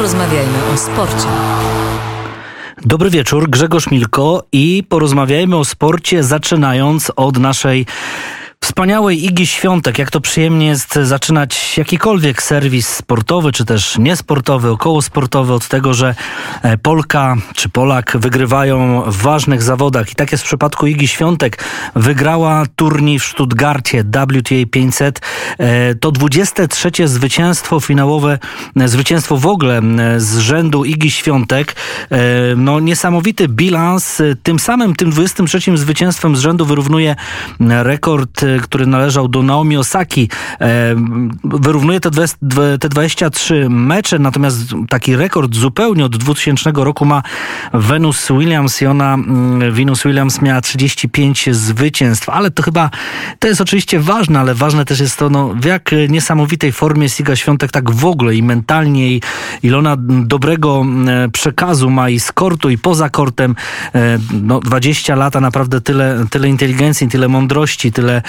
Porozmawiajmy o sporcie. Dobry wieczór, Grzegorz Milko i porozmawiajmy o sporcie zaczynając od naszej wspaniałej Igi Świątek. Jak to przyjemnie jest zaczynać jakikolwiek serwis sportowy, czy też niesportowy, okołosportowy od tego, że e, Polka czy Polak wygrywają w ważnych zawodach. I tak jest w przypadku Igi Świątek. Wygrała turniej w Stuttgarcie WTA 500. E, to 23 zwycięstwo finałowe, e, zwycięstwo w ogóle z rzędu Igi Świątek. No niesamowity bilans. Tym samym, tym 23 zwycięstwem z rzędu wyrównuje rekord który należał do Naomi Osaki. E, wyrównuje te, te 23 mecze, natomiast taki rekord zupełnie od 2000 roku ma Venus Williams i ona, mm, Venus Williams miała 35 zwycięstw, ale to chyba, to jest oczywiście ważne, ale ważne też jest to, no, w jak niesamowitej formie Siga Świątek tak w ogóle i mentalnie i ile ona dobrego mm, przekazu ma i z kortu i poza kortem. E, no, 20 lata naprawdę tyle, tyle inteligencji, tyle mądrości, tyle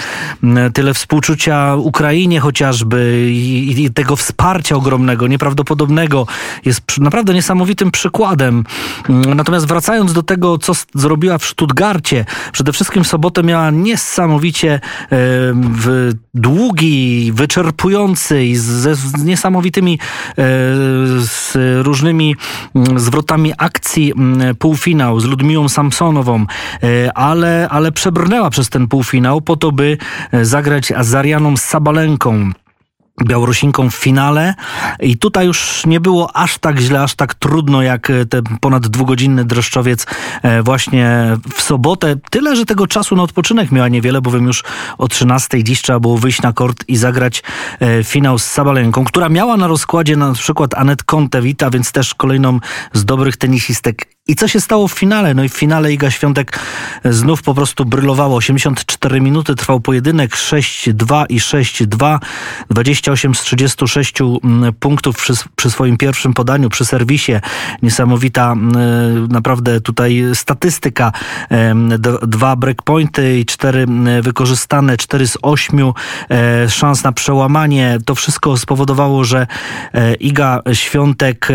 tyle współczucia Ukrainie chociażby i, i tego wsparcia ogromnego, nieprawdopodobnego. Jest naprawdę niesamowitym przykładem. Natomiast wracając do tego, co zrobiła w Stuttgarcie, przede wszystkim w sobotę miała niesamowicie e, długi, wyczerpujący i z niesamowitymi e, z różnymi zwrotami akcji półfinał z Ludmiłą Samsonową, e, ale, ale przebrnęła przez ten półfinał po to, by zagrać z Arianą Sabalenką. Białorusinką w finale i tutaj już nie było aż tak źle, aż tak trudno jak ten ponad dwugodzinny dreszczowiec e, właśnie w sobotę. Tyle, że tego czasu na odpoczynek miała niewiele, bowiem już o 13 dziś trzeba było wyjść na kort i zagrać e, finał z Sabalenką, która miała na rozkładzie na przykład Anet Kontewita, więc też kolejną z dobrych tenisistek i co się stało w finale? No i w finale Iga Świątek znów po prostu brylowała. 84 minuty trwał pojedynek 6-2 i 6-2. 28 z 36 mm, punktów przy, przy, swoim pierwszym podaniu, przy serwisie. Niesamowita mm, naprawdę tutaj statystyka. Dwa breakpointy i cztery mm, wykorzystane, cztery z ośmiu e, szans na przełamanie. To wszystko spowodowało, że e, Iga Świątek e,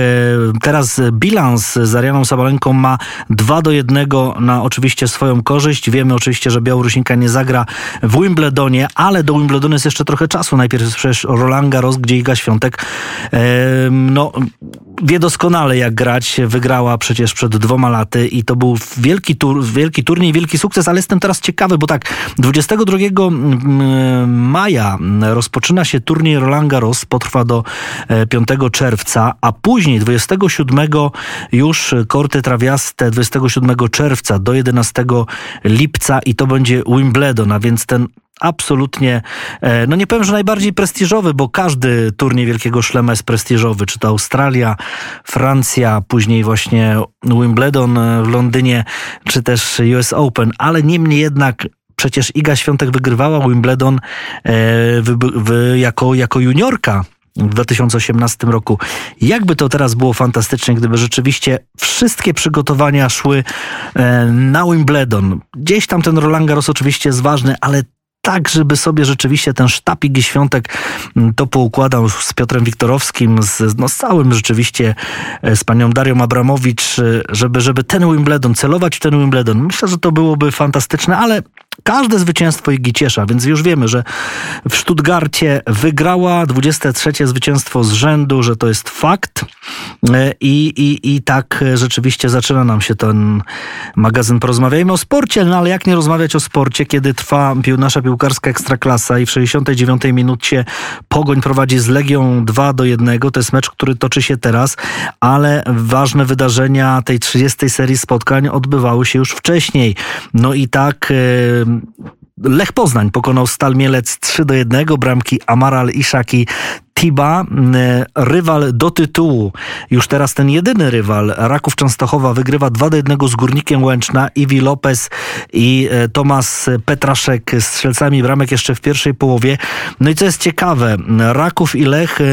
teraz bilans z Arianą Sabalenką Białorusinką ma 2 do 1 na oczywiście swoją korzyść. Wiemy oczywiście, że Białorusinka nie zagra w Wimbledonie, ale do Wimbledonu jest jeszcze trochę czasu. Najpierw przecież Roland Garros, gdzie Iga Świątek no, wie doskonale jak grać. Wygrała przecież przed dwoma laty i to był wielki, tur, wielki turniej, wielki sukces, ale jestem teraz ciekawy, bo tak, 22 maja rozpoczyna się turniej Roland Garros, potrwa do 5 e, czerwca, a później 27 już korty trawiaste 27 czerwca do 11 lipca i to będzie Wimbledon, a więc ten absolutnie, e, no nie powiem, że najbardziej prestiżowy, bo każdy turniej Wielkiego Szlema jest prestiżowy, czy to Australia, Francja, później właśnie Wimbledon e, w Londynie, czy też US Open, ale niemniej jednak przecież Iga Świątek wygrywała Wimbledon e, jako, jako juniorka w 2018 roku. Jakby to teraz było fantastycznie, gdyby rzeczywiście wszystkie przygotowania szły na Wimbledon. Gdzieś tam ten Roland Garros oczywiście jest ważny, ale tak, żeby sobie rzeczywiście ten sztapik i świątek mm, to poukładał z Piotrem Wiktorowskim, z, no, z całym rzeczywiście, e, z panią Darią Abramowicz, e, żeby, żeby ten Wimbledon, celować w ten Wimbledon. Myślę, że to byłoby fantastyczne, ale każde zwycięstwo Igi ciesza, więc już wiemy, że w Stuttgarcie wygrała 23 zwycięstwo z rzędu, że to jest fakt. E, i, i, i tak rzeczywiście zaczyna nam się ten magazyn. Porozmawiajmy o sporcie, no ale jak nie rozmawiać o sporcie, kiedy trwa nasza piłkarska ekstraklasa i w 69 minucie Pogoń prowadzi z Legią 2 do 1, to jest mecz, który toczy się teraz, ale ważne wydarzenia tej 30 serii spotkań odbywały się już wcześniej. No i tak e, Lech Poznań pokonał Stal Mielec 3 do 1, bramki Amaral Iszaki Tiba, rywal do tytułu, już teraz ten jedyny rywal, Raków Częstochowa wygrywa 2 do 1 z Górnikiem Łęczna, Iwi Lopez i e, Tomasz Petraszek z strzelcami. Bramek jeszcze w pierwszej połowie. No i co jest ciekawe, Raków i Lech e,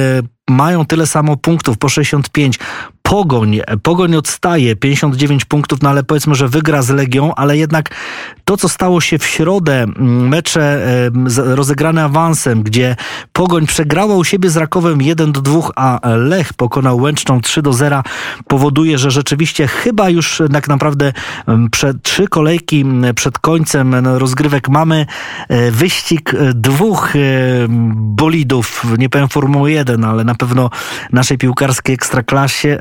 mają tyle samo punktów, po 65. Pogoń. Pogoń odstaje 59 punktów, no ale powiedzmy, że wygra z Legią, ale jednak to, co stało się w środę, mecze rozegrane awansem, gdzie Pogoń przegrała u siebie z Rakowem 1 do 2, a Lech pokonał Łęczną 3 do 0, powoduje, że rzeczywiście chyba już tak naprawdę przed, trzy kolejki przed końcem rozgrywek mamy e, wyścig e, dwóch e, bolidów, nie powiem Formuły 1, ale na pewno naszej piłkarskiej ekstraklasie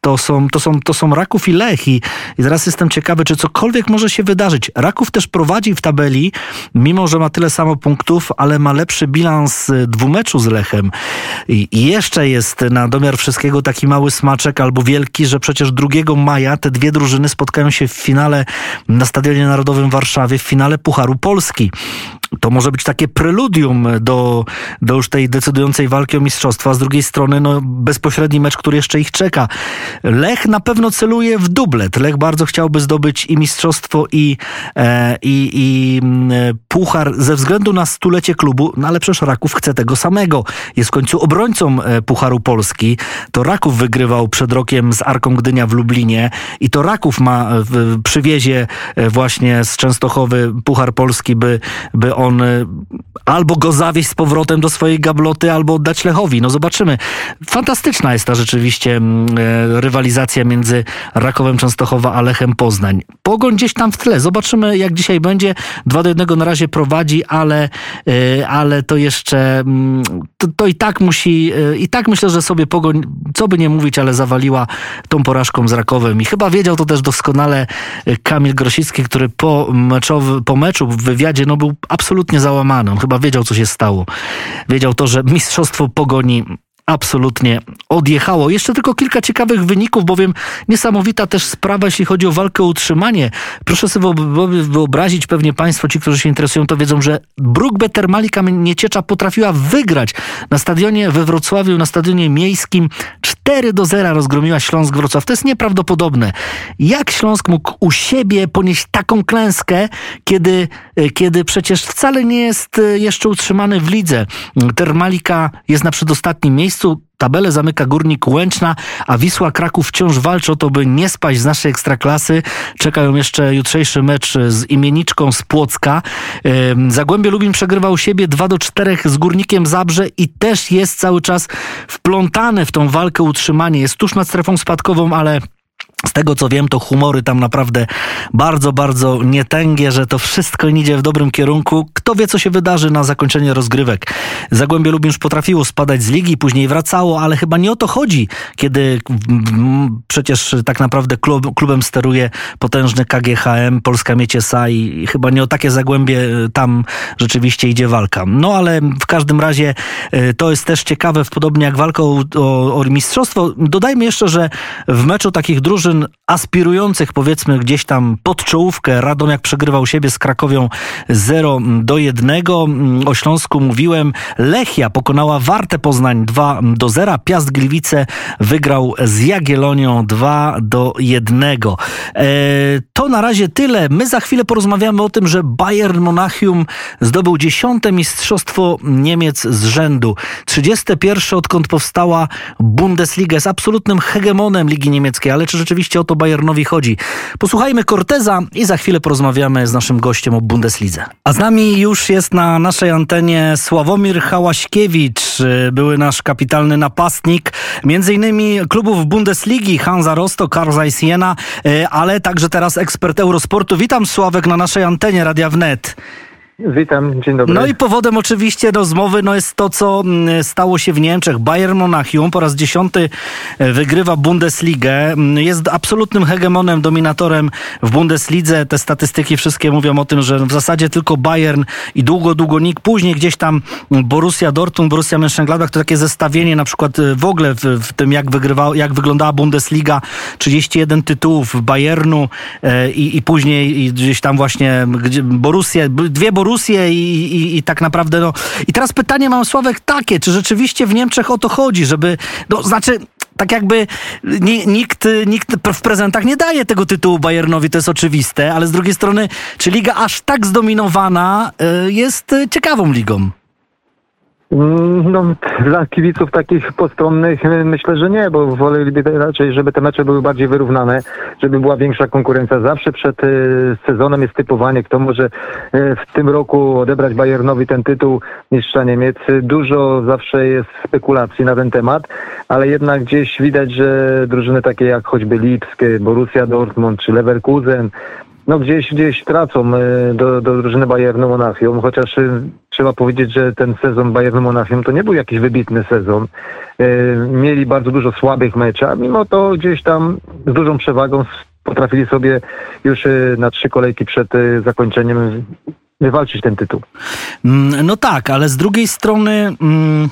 to są, to są, to są Raków i Lech i, i zaraz jestem ciekawy, czy cokolwiek może się wydarzyć. Raków też prowadzi w tabeli, mimo że ma tyle samo punktów, ale ma lepszy bilans dwumeczu z Lechem. I, i jeszcze jest na domiar wszystkiego taki mały smaczek albo wielki, że przecież 2 maja te dwie drużyny spotkają się w finale na Stadionie Narodowym w Warszawie, w finale Pucharu Polski to może być takie preludium do, do już tej decydującej walki o mistrzostwa. Z drugiej strony, no, bezpośredni mecz, który jeszcze ich czeka. Lech na pewno celuje w dublet. Lech bardzo chciałby zdobyć i mistrzostwo, i, e, i, i mm, puchar ze względu na stulecie klubu, no ale przecież Raków chce tego samego. Jest w końcu obrońcą e, Pucharu Polski. To Raków wygrywał przed rokiem z Arką Gdynia w Lublinie i to Raków ma w, przywiezie e, właśnie z Częstochowy Puchar Polski, by, by on e, albo go zawieźć z powrotem do swojej gabloty, albo oddać Lechowi. No zobaczymy. Fantastyczna jest ta rzeczywiście mm, e, rywalizacja między Rakowem Częstochowa a Lechem Poznań. Pogoń gdzieś tam w tle. Zobaczymy jak dzisiaj będzie. Dwa do jednego na razie prowadzi, ale, e, ale to jeszcze mm, to, to, i tak musi i tak myślę, że sobie Pogoń, co by nie mówić, ale zawaliła tą porażką z Rakowem. I chyba wiedział to też doskonale Kamil Grosicki, który po, meczowy, po meczu w wywiadzie no, był absolutnie absolutnie załamany. On chyba wiedział, co się stało. Wiedział to, że mistrzostwo pogoni absolutnie odjechało. Jeszcze tylko kilka ciekawych wyników, bowiem niesamowita też sprawa, jeśli chodzi o walkę o utrzymanie. Proszę sobie wyobrazić, pewnie Państwo, ci, którzy się interesują, to wiedzą, że Brookbetter Malika Nieciecza potrafiła wygrać na stadionie we Wrocławiu, na stadionie miejskim 4 do 0 rozgromiła Śląsk Wrocław. To jest nieprawdopodobne. Jak Śląsk mógł u siebie ponieść taką klęskę, kiedy, kiedy przecież wcale nie jest jeszcze utrzymany w lidze. Termalika jest na przedostatnim miejscu, miejscu tabelę zamyka Górnik Łęczna, a Wisła Kraków wciąż walczy o to, by nie spaść z naszej ekstraklasy. Czekają jeszcze jutrzejszy mecz z imieniczką z Płocka. Zagłębie Lubin przegrywał siebie 2 do 4 z Górnikiem Zabrze i też jest cały czas wplątane w tą walkę utrzymanie. Jest tuż nad strefą spadkową, ale z tego co wiem, to humory tam naprawdę bardzo, bardzo nietęgie, że to wszystko idzie w dobrym kierunku. Kto wie, co się wydarzy na zakończenie rozgrywek. Zagłębie Lubin już potrafiło spadać z ligi, później wracało, ale chyba nie o to chodzi, kiedy przecież tak naprawdę klub, klubem steruje potężny KGHM, Polska Miecie SA i chyba nie o takie Zagłębie e, tam rzeczywiście idzie walka. No ale w każdym razie e, to jest też ciekawe, podobnie jak walka o, o, o mistrzostwo. Dodajmy jeszcze, że w meczu takich drużyn drużyn aspirujących powiedzmy gdzieś tam pod czołówkę. Radomiak przegrywał siebie z Krakowią 0 do 1. O Śląsku mówiłem. Lechia pokonała Wartę Poznań 2 do 0. Piast Gliwice wygrał z Jagielonią 2 do 1. E, to na razie tyle. My za chwilę porozmawiamy o tym, że Bayern Monachium zdobył dziesiąte mistrzostwo Niemiec z rzędu. 31 odkąd powstała Bundesliga. Jest absolutnym hegemonem Ligi Niemieckiej. Ale czy rzeczywiście rzeczywiście o to Bayernowi chodzi. Posłuchajmy Corteza i za chwilę porozmawiamy z naszym gościem o Bundeslidze. A z nami już jest na naszej antenie Sławomir Hałaśkiewicz, były nasz kapitalny napastnik, między innymi klubów Bundesligi, Hansa Rostock, Karl Zeiss Jena, e, ale także teraz ekspert Eurosportu. Witam Sławek na naszej antenie Radia Wnet. Witam, dzień dobry. No i powodem oczywiście rozmowy no jest to, co mm, stało się w Niemczech. Bayern Monachium po raz dziesiąty e, wygrywa Bundesligę. Mm, jest absolutnym hegemonem, dominatorem w Bundeslidze. Te statystyki wszystkie mówią o tym, że w zasadzie tylko Bayern i długo, długo nikt. Później gdzieś tam Borussia Dortmund, Borussia Mönchengladbach to takie zestawienie na przykład e, w ogóle w, w tym, jak, wygrywa, jak wyglądała Bundesliga. 31 tytułów Bayernu e, i, i później i gdzieś tam właśnie Borussia, dwie Borussia Borusję i, i, i, tak naprawdę, no. I teraz pytanie mam, Sławek, takie, czy rzeczywiście w Niemczech o to chodzi, żeby, no, znaczy, tak jakby nikt, nikt w prezentach nie daje tego tytułu Bayernowi, to jest oczywiste, ale z drugiej strony, czy liga aż tak zdominowana y, jest ciekawą ligą? Mm, No, dla kibiców takich postronnych y, myślę, że nie, bo woleliby raczej, żeby te mecze były bardziej wyrównane, żeby była większa konkurencja. Zawsze przed y, sezonem jest typowanie, kto może y, w tym roku odebrać Bayernowi ten tytuł mistrza Niemiec. Dużo zawsze jest spekulacji na ten temat, ale jednak gdzieś widać, że drużyny takie jak choćby Lipsk, y, Borussia Dortmund czy Leverkusen, no gdzieś, gdzieś tracą y, do, do drużyny Bayernu Monachium, chociaż y, trzeba powiedzieć, że ten sezon Bayernu Monachium to nie był jakiś wybitny sezon. Y, Mieli bardzo dużo słabych meczy, a mimo to gdzieś tam z dużą przewagą potrafili sobie już na trzy kolejki przed zakończeniem wywalczyć ten tytuł. Mm, No tak, ale z drugiej strony mm, e,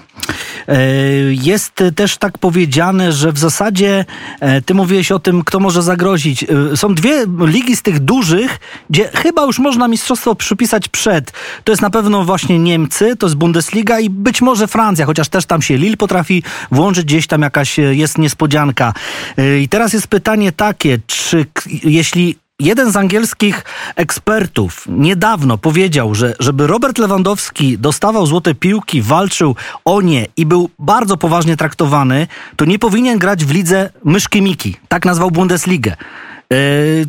jest też tak powiedziane, że w zasadzie e, ty mówiłeś o tym, kto może zagrozić. E, Są dwie ligi z tych dużych, gdzie chyba już można mistrzostwo przypisać przed. To jest na pewno właśnie Niemcy, to jest Bundesliga i być może Francja, chociaż też tam się Lille potrafi włączyć, gdzieś tam jakaś e, jest niespodzianka. E, I teraz jest pytanie takie, czy jeśli Jeden z angielskich ekspertów niedawno powiedział, że żeby Robert Lewandowski dostawał złote piłki, walczył o nie i był bardzo poważnie traktowany, to nie powinien grać w lidze myszki Miki. Tak nazwał Bundesligę. Yy,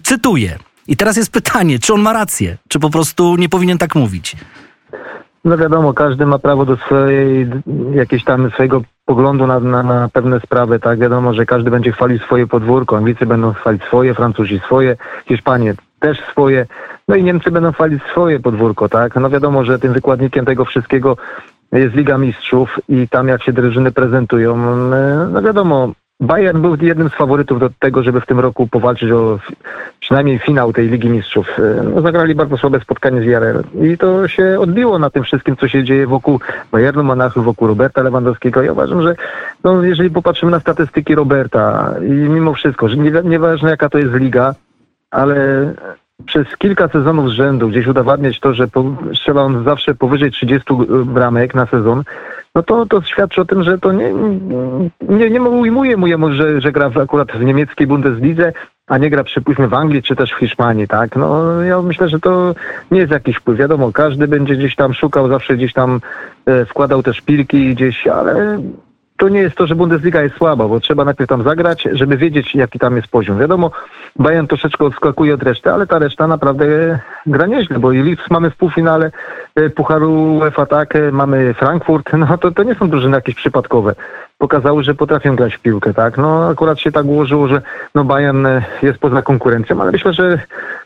cytuję. I teraz jest pytanie, czy on ma rację, czy po prostu nie powinien tak mówić. No wiadomo, każdy ma prawo do swojej, jakieś tam swojego poglądu na, na, na pewne sprawy, tak? Wiadomo, że każdy będzie chwalił swoje podwórko, Anglicy będą chwalić swoje, Francuzi swoje, Hiszpanie też swoje, no i Niemcy będą chwalić swoje podwórko, tak? No wiadomo, że tym wykładnikiem tego wszystkiego jest Liga Mistrzów i tam jak się drużyny prezentują, no wiadomo, Bayern był jednym z faworytów do tego, żeby w tym roku powalczyć o przynajmniej finał tej Ligi Mistrzów. No, zagrali bardzo słabe spotkanie z Jarem i to się odbiło na tym wszystkim, co się dzieje wokół Bayernu Monachium, wokół Roberta Lewandowskiego. Ja uważam, że no, jeżeli popatrzymy na statystyki Roberta i mimo wszystko, że nie, nieważne jaka to jest liga, ale przez kilka sezonów z rzędu gdzieś udowadniać to, że po, on zawsze powyżej 30 bramek na sezon, no to, to świadczy o tym, że to nie, nie, nie ujmuje mu jemu, że, że gra w, akurat w niemieckiej Bundeslidze, a nie gra przypuśćmy w Anglii czy też w Hiszpanii, tak? No ja myślę, że to nie jest jakiś wpływ. Wiadomo, każdy będzie gdzieś tam szukał, zawsze gdzieś tam e, wkładał te szpilki gdzieś, ale to nie jest to, że Bundesliga jest słaba, bo trzeba najpierw tam zagrać, żeby wiedzieć, jaki tam jest poziom. Wiadomo, Bayern troszeczkę odskakuje od reszty, ale ta reszta naprawdę gra nieźle, bo i Leeds mamy w półfinale e, Pucharu UEFA, tak, e, mamy Frankfurt, no to, to nie są drużyny jakieś przypadkowe. Pokazały, że potrafią grać w piłkę, tak. No akurat się tak ułożyło, że no Bayern e, jest poza konkurencją, ale myślę, że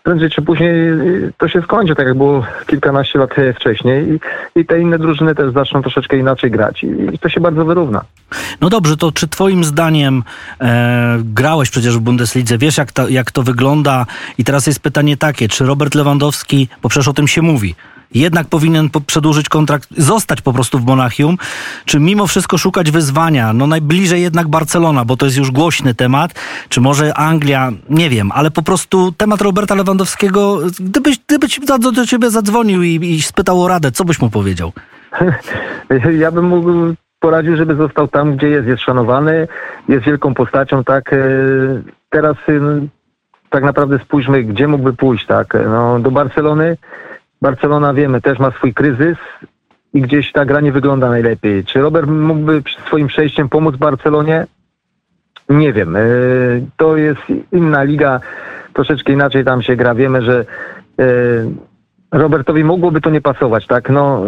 prędzej czy później e, to się skończy, tak jak było kilkanaście lat wcześniej i, i te inne drużyny też zaczną troszeczkę inaczej grać i, i to się bardzo wyrówna. No dobrze, to czy twoim zdaniem e, grałeś przecież w Bundeslidze, wiesz jak to, jak to wygląda i teraz jest pytanie takie, czy Robert Lewandowski, bo przecież o tym się mówi, jednak powinien po- przedłużyć kontrakt, zostać po prostu w Monachium, czy mimo wszystko szukać wyzwania? No najbliżej jednak Barcelona, bo to jest już głośny temat, czy może Anglia, nie wiem, ale po prostu temat Roberta Lewandowskiego, gdybyś, gdybyś do, do ciebie zadzwonił i, i spytał o radę, co byś mu powiedział? Ja bym mógł poradził, żeby został tam, gdzie jest, jest szanowany, jest wielką postacią, tak. e, Teraz e, tak naprawdę spójrzmy, gdzie mógłby pójść, tak. No, do Barcelony. Barcelona wiemy, też ma swój kryzys i gdzieś ta gra nie wygląda najlepiej. Czy Robert mógłby swoim przejściem pomóc Barcelonie? Nie wiem. E, To jest inna liga, troszeczkę inaczej tam się gra. Wiemy, że e, Robertowi mogłoby to nie pasować, tak? No,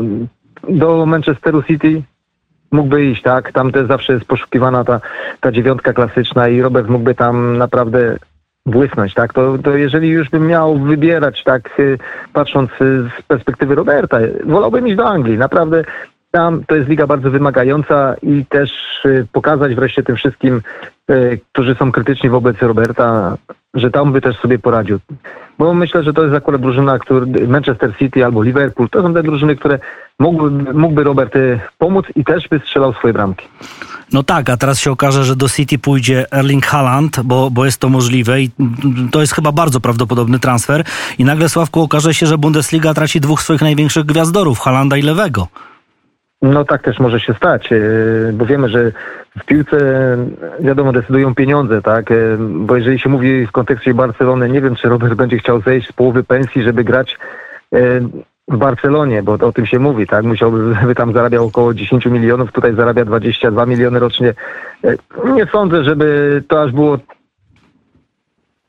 do Manchesteru City mógłby iść, tak? Tam też zawsze jest poszukiwana ta, ta dziewiątka klasyczna i Robert mógłby tam naprawdę błysnąć, tak? To, to jeżeli już bym miał wybierać, tak, y, patrząc y, z perspektywy Roberta, wolałbym iść do Anglii. Naprawdę tam to jest liga bardzo wymagająca i też y, pokazać wreszcie tym wszystkim, y, którzy są krytyczni wobec Roberta, że tam by też sobie poradził. Bo myślę, że to jest akurat drużyna, który Manchester City albo Liverpool, to są te drużyny, które mógłby, mógłby Robert y, pomóc i też by strzelał swoje bramki. No tak, a teraz się okaże, że do City pójdzie Erling Haaland, bo, bo jest to możliwe i to jest chyba bardzo prawdopodobny transfer. I nagle, Sławku, okaże się, że Bundesliga traci dwóch swoich największych gwiazdorów, Halanda i Lewego. No tak też może się stać, e, bo wiemy, że w piłce wiadomo decydują pieniądze, tak? E, Bo jeżeli się mówi w kontekście Barcelony, nie wiem czy Robert będzie chciał zejść z połowy pensji, żeby grać e, w Barcelonie, bo o tym się mówi, tak? Musiałby by tam zarabiał około 10 milionów, tutaj zarabia 22 miliony rocznie. E, Nie sądzę, żeby to aż było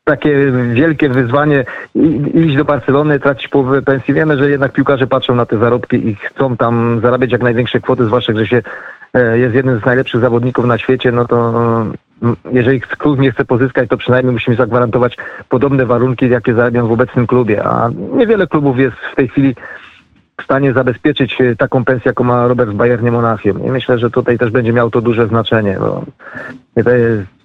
takie wielkie wyzwanie iść do Barcelony, tracić połowę pensji. Wiemy, że jednak piłkarze patrzą na te zarobki i chcą tam zarabiać jak największe kwoty, zwłaszcza, że się e, jest jednym z najlepszych zawodników na świecie, no to mm, jeżeli klub nie chce pozyskać, to przynajmniej musimy zagwarantować podobne warunki, jakie zarabiam w obecnym klubie. A niewiele klubów jest w tej chwili w stanie zabezpieczyć e, taką pensję, jaką ma Robert w Bayernie Monachium. I myślę, że tutaj też będzie miało to duże znaczenie. Bo e,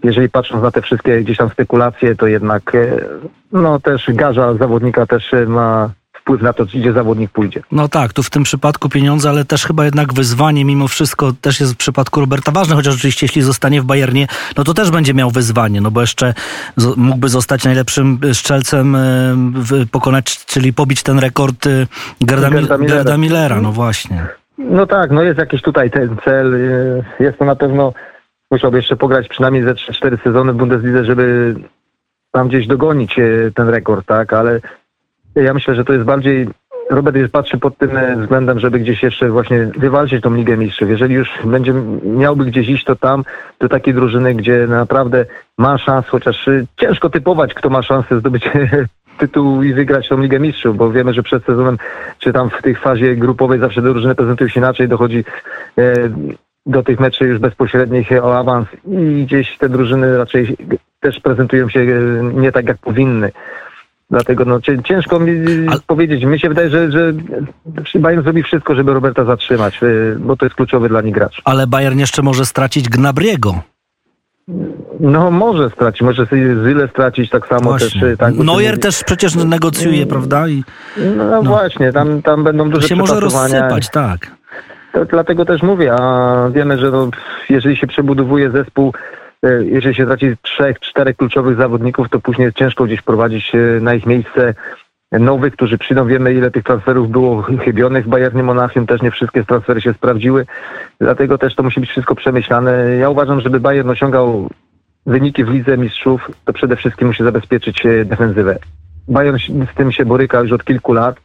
jeżeli patrząc na te wszystkie gdzieś tam spekulacje, to jednak e, no też garza zawodnika też ma wpływ na to, gdzie zawodnik pójdzie. No tak, tu w tym przypadku pieniądze, ale też chyba jednak wyzwanie mimo wszystko też jest w przypadku Roberta ważne, chociaż oczywiście jeśli zostanie w Bayernie, no to też będzie miał wyzwanie, no bo jeszcze mógłby zostać najlepszym strzelcem, e, w- pokonać, czyli pobić ten rekord e, Gerda, Gerda Mil- Millera. Gerda Millera, no właśnie. No tak, no jest jakiś tutaj ten cel. Jest to na pewno, musiałby jeszcze pograć przynajmniej ze 3-4 sezony w Bundeslidze, żeby tam gdzieś dogonić ten rekord, tak, ale ja myślę, że to jest bardziej, Robert jest patrzy pod tym względem, żeby gdzieś jeszcze właśnie wywalczyć tą Ligę Mistrzów. Jeżeli już będzie, miałby gdzieś iść, to tam, do takiej drużyny, gdzie naprawdę ma szans, chociaż e, ciężko typować, kto ma szansę zdobyć tytuł i wygrać tą Ligę Mistrzów, bo wiemy, że przed sezonem, czy tam w tej fazie grupowej zawsze drużyny prezentują się inaczej, dochodzi e, do tych meczy już bezpośrednich o awans i gdzieś te drużyny raczej też prezentują się e, nie tak, jak powinny. Dlatego no, cię- ciężko mi Ale- powiedzieć. Mi się wydaje, że, że Bayern zrobi wszystko, żeby Roberta zatrzymać, e, bo to jest kluczowy dla nich gracz. Ale Bayern jeszcze może stracić Gnabriego. No może stracić, może Zyle stracić tak samo też. Właśnie. e, Tak, bo ty Neuer mówi- też przecież negocjuje, prawda? I No, No. właśnie, tam, tam będą duże się może rozsypać, tak. To, dlatego też mówię, a wiemy, że no, jeżeli się przebudowuje zespół, jeżeli się traci trzech, czterech kluczowych zawodników, to później ciężko gdzieś prowadzić e, na ich miejsce nowych, którzy przyjdą. Wiemy, ile tych transferów było chybionych w Bayernie Monachium, też nie wszystkie transfery się sprawdziły, dlatego też to musi być wszystko przemyślane. Ja uważam, żeby Bayern osiągał wyniki w Lidze Mistrzów, to przede wszystkim musi zabezpieczyć e, defensywę. Bayern z tym się boryka już od kilku lat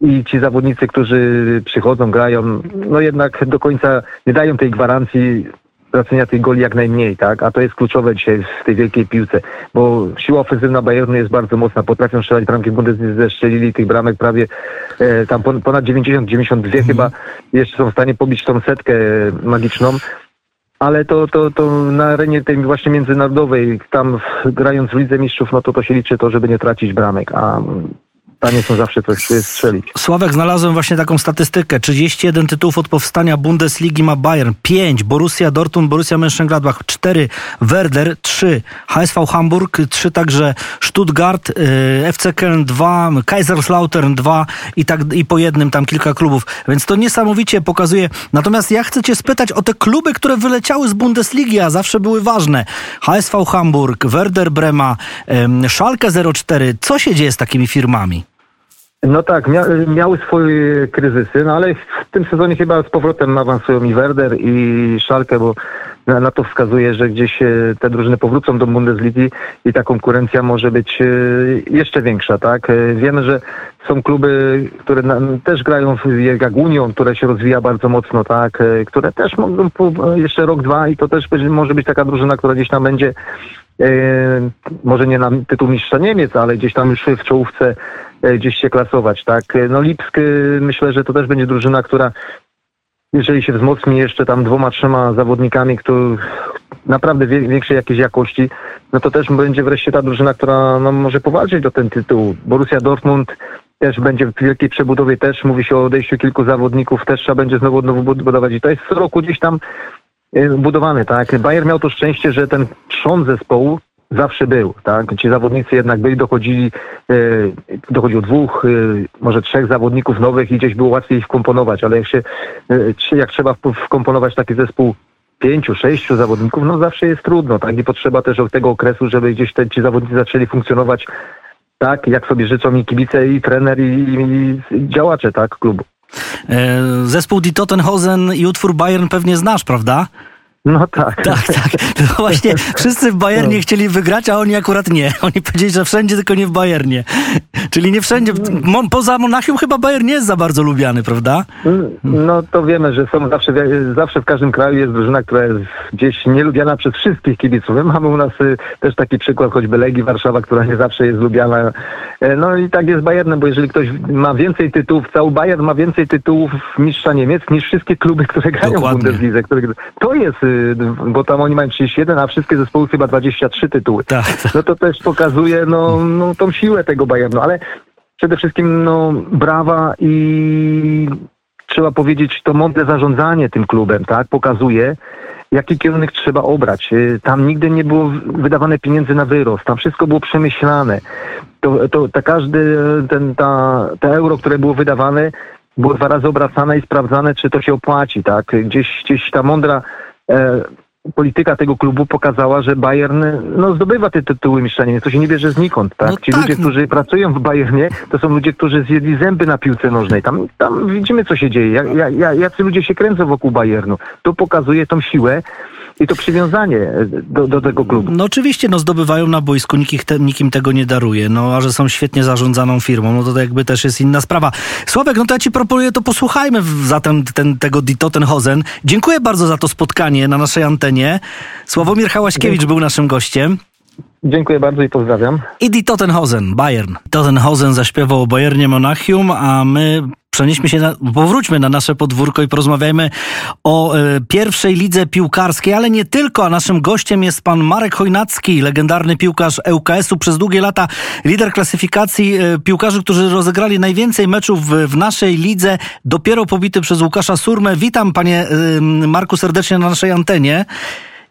i ci zawodnicy, którzy przychodzą, grają, no jednak do końca nie dają tej gwarancji tracenia tych goli jak najmniej, tak? A to jest kluczowe dzisiaj w tej wielkiej piłce, bo siła ofensywna Bayernu jest bardzo mocna, potrafią strzelać bramki w Bundeslidze, strzelili tych bramek prawie e, tam pon- ponad 90-92 chyba, jeszcze są w stanie pobić tą setkę magiczną. Ale to, to, to na arenie tej właśnie międzynarodowej, tam grając w Lidze Mistrzów, no to to się liczy to, żeby nie tracić bramek, a mm, stanie są zawsze coś strzelić. Sławek, znalazłem właśnie taką statystykę. 31 tytułów od powstania Bundesligi ma Bayern, 5 Borussia Dortmund, Borussia Mönchengladbach, 4 Werder, 3 HSV Hamburg, 3 także Stuttgart, y, FC Köln 2, Kaiserslautern 2 i tak i po jednym tam kilka klubów. Więc to niesamowicie pokazuje. Natomiast ja chcę cię spytać o te kluby, które wyleciały z Bundesligi, a zawsze były ważne. HSV Hamburg, Werder Brema, ym, Schalke 04. Co się dzieje z takimi firmami? No tak, mia miały swoje kryzysy, no ale w tym sezonie chyba z powrotem awansują i Werder i Schalke, bo na, na to wskazuje, że gdzieś e, te drużyny powrócą do Bundesligi i ta konkurencja może być e, jeszcze większa, tak? E, Wiemy, że są kluby, które też grają w, jak które się rozwija bardzo mocno, tak? Które też mogą jeszcze rok, dwa i to też może być taka drużyna, która gdzieś tam będzie może nie na tytuł mistrza Niemiec, ale gdzieś tam już w czołówce gdzieś się klasować, tak. E, No Lipsk e, myślę, że to też będzie drużyna, która jeżeli się wzmocni jeszcze tam dwoma, trzema zawodnikami, którzy naprawdę większej jakiejś jakości, no to też będzie wreszcie ta drużyna, która no, może powalczyć do ten tytuł. Borussia Dortmund też będzie w wielkiej przebudowie, też mówi się o odejściu kilku zawodników, też trzeba będzie znowu odnowu budować i to jest co roku gdzieś tam e, budowany, tak. Bayern miał to szczęście, że ten trzon zespołu zawsze był, tak? Ci zawodnicy jednak byli, dochodzili, e, dochodziło dwóch, e, może trzech zawodników nowych i gdzieś było łatwiej ich wkomponować, ale jak się, e, jak trzeba wkomponować taki zespół pięciu, sześciu zawodników, no zawsze jest trudno, tak? I potrzeba też tego okresu, żeby gdzieś te, ci zawodnicy zaczęli funkcjonować tak, jak sobie życzą i kibice, i trener, i, i działacze, tak, klubu. Zespół Die Tottenhausen i utwór Bayern pewnie znasz, prawda? No tak. Tak, tak. No właśnie wszyscy w Bayernie No. chcieli wygrać, a oni akurat nie. Oni powiedzieli, że wszędzie, tylko nie w Bayernie. Czyli nie wszędzie. Mo- Poza Monachium chyba Bayern nie jest za bardzo lubiany, prawda? No to wiemy, że są zawsze, zawsze w każdym kraju jest drużyna, która jest gdzieś nielubiana przez wszystkich kibiców. My mamy u nas y, też taki przykład choćby Legii Warszawa, która nie zawsze jest lubiana. E, No i tak jest Bayernem, bo jeżeli ktoś ma więcej tytułów, cały Bayern ma więcej tytułów mistrza Niemiec niż wszystkie kluby, które grają Dokładnie. w Bundeslidze. Które... To jest, y, bo tam oni mają 31, a wszystkie zespoły chyba 23 tytuły. Tak. No to też pokazuje no, no, tą siłę tego Bayernu, ale przede wszystkim no, brawa i trzeba powiedzieć to mądre zarządzanie tym klubem, tak, pokazuje jaki kierunek trzeba obrać. Y, Tam nigdy nie było wydawane pieniędzy na wyrost, tam wszystko było przemyślane. To, to, to każdy ten, ta, te euro, które było wydawane, było dwa razy obracane i sprawdzane, czy to się opłaci, tak. Gdzieś, gdzieś ta mądra polityka tego klubu pokazała, że Bayern no, zdobywa te tytuły mistrza Niemiec. To się nie bierze znikąd. Tak? No Ci tak, ludzie, którzy pracują w Bayernie, to są ludzie, którzy zjedli zęby na piłce nożnej. Tam, tam widzimy, co się dzieje. Jak, jak- jacy ludzie się kręcą wokół Bayernu. To pokazuje tą siłę i to przywiązanie do, do tego klubu. No oczywiście, no zdobywają na boisku, nikt, te, nikim tego nie daruje, no a że są świetnie zarządzaną firmą, no to, to jakby też jest inna sprawa. Sławek, no to ja ci proponuję, to posłuchajmy zatem ten, tego Die Tottenhausen. Dziękuję bardzo za to spotkanie na naszej antenie. Sławomir Hałaśkiewicz był naszym gościem. Dziękuję bardzo i pozdrawiam. I Die Tottenhausen, Bayern. Tottenhausen zaśpiewał o Bayernie Monachium, a my przenieśmy się, na, powróćmy na nasze podwórko i porozmawiajmy o e, pierwszej lidze piłkarskiej, ale nie tylko, a naszym gościem jest pan Marek Chojnacki, legendarny piłkarz ŁKS-u, przez długie lata lider klasyfikacji e, piłkarzy, którzy rozegrali najwięcej meczów w, w naszej lidze, dopiero pobity przez Łukasza Surmę. Witam panie e, Marku serdecznie na naszej antenie.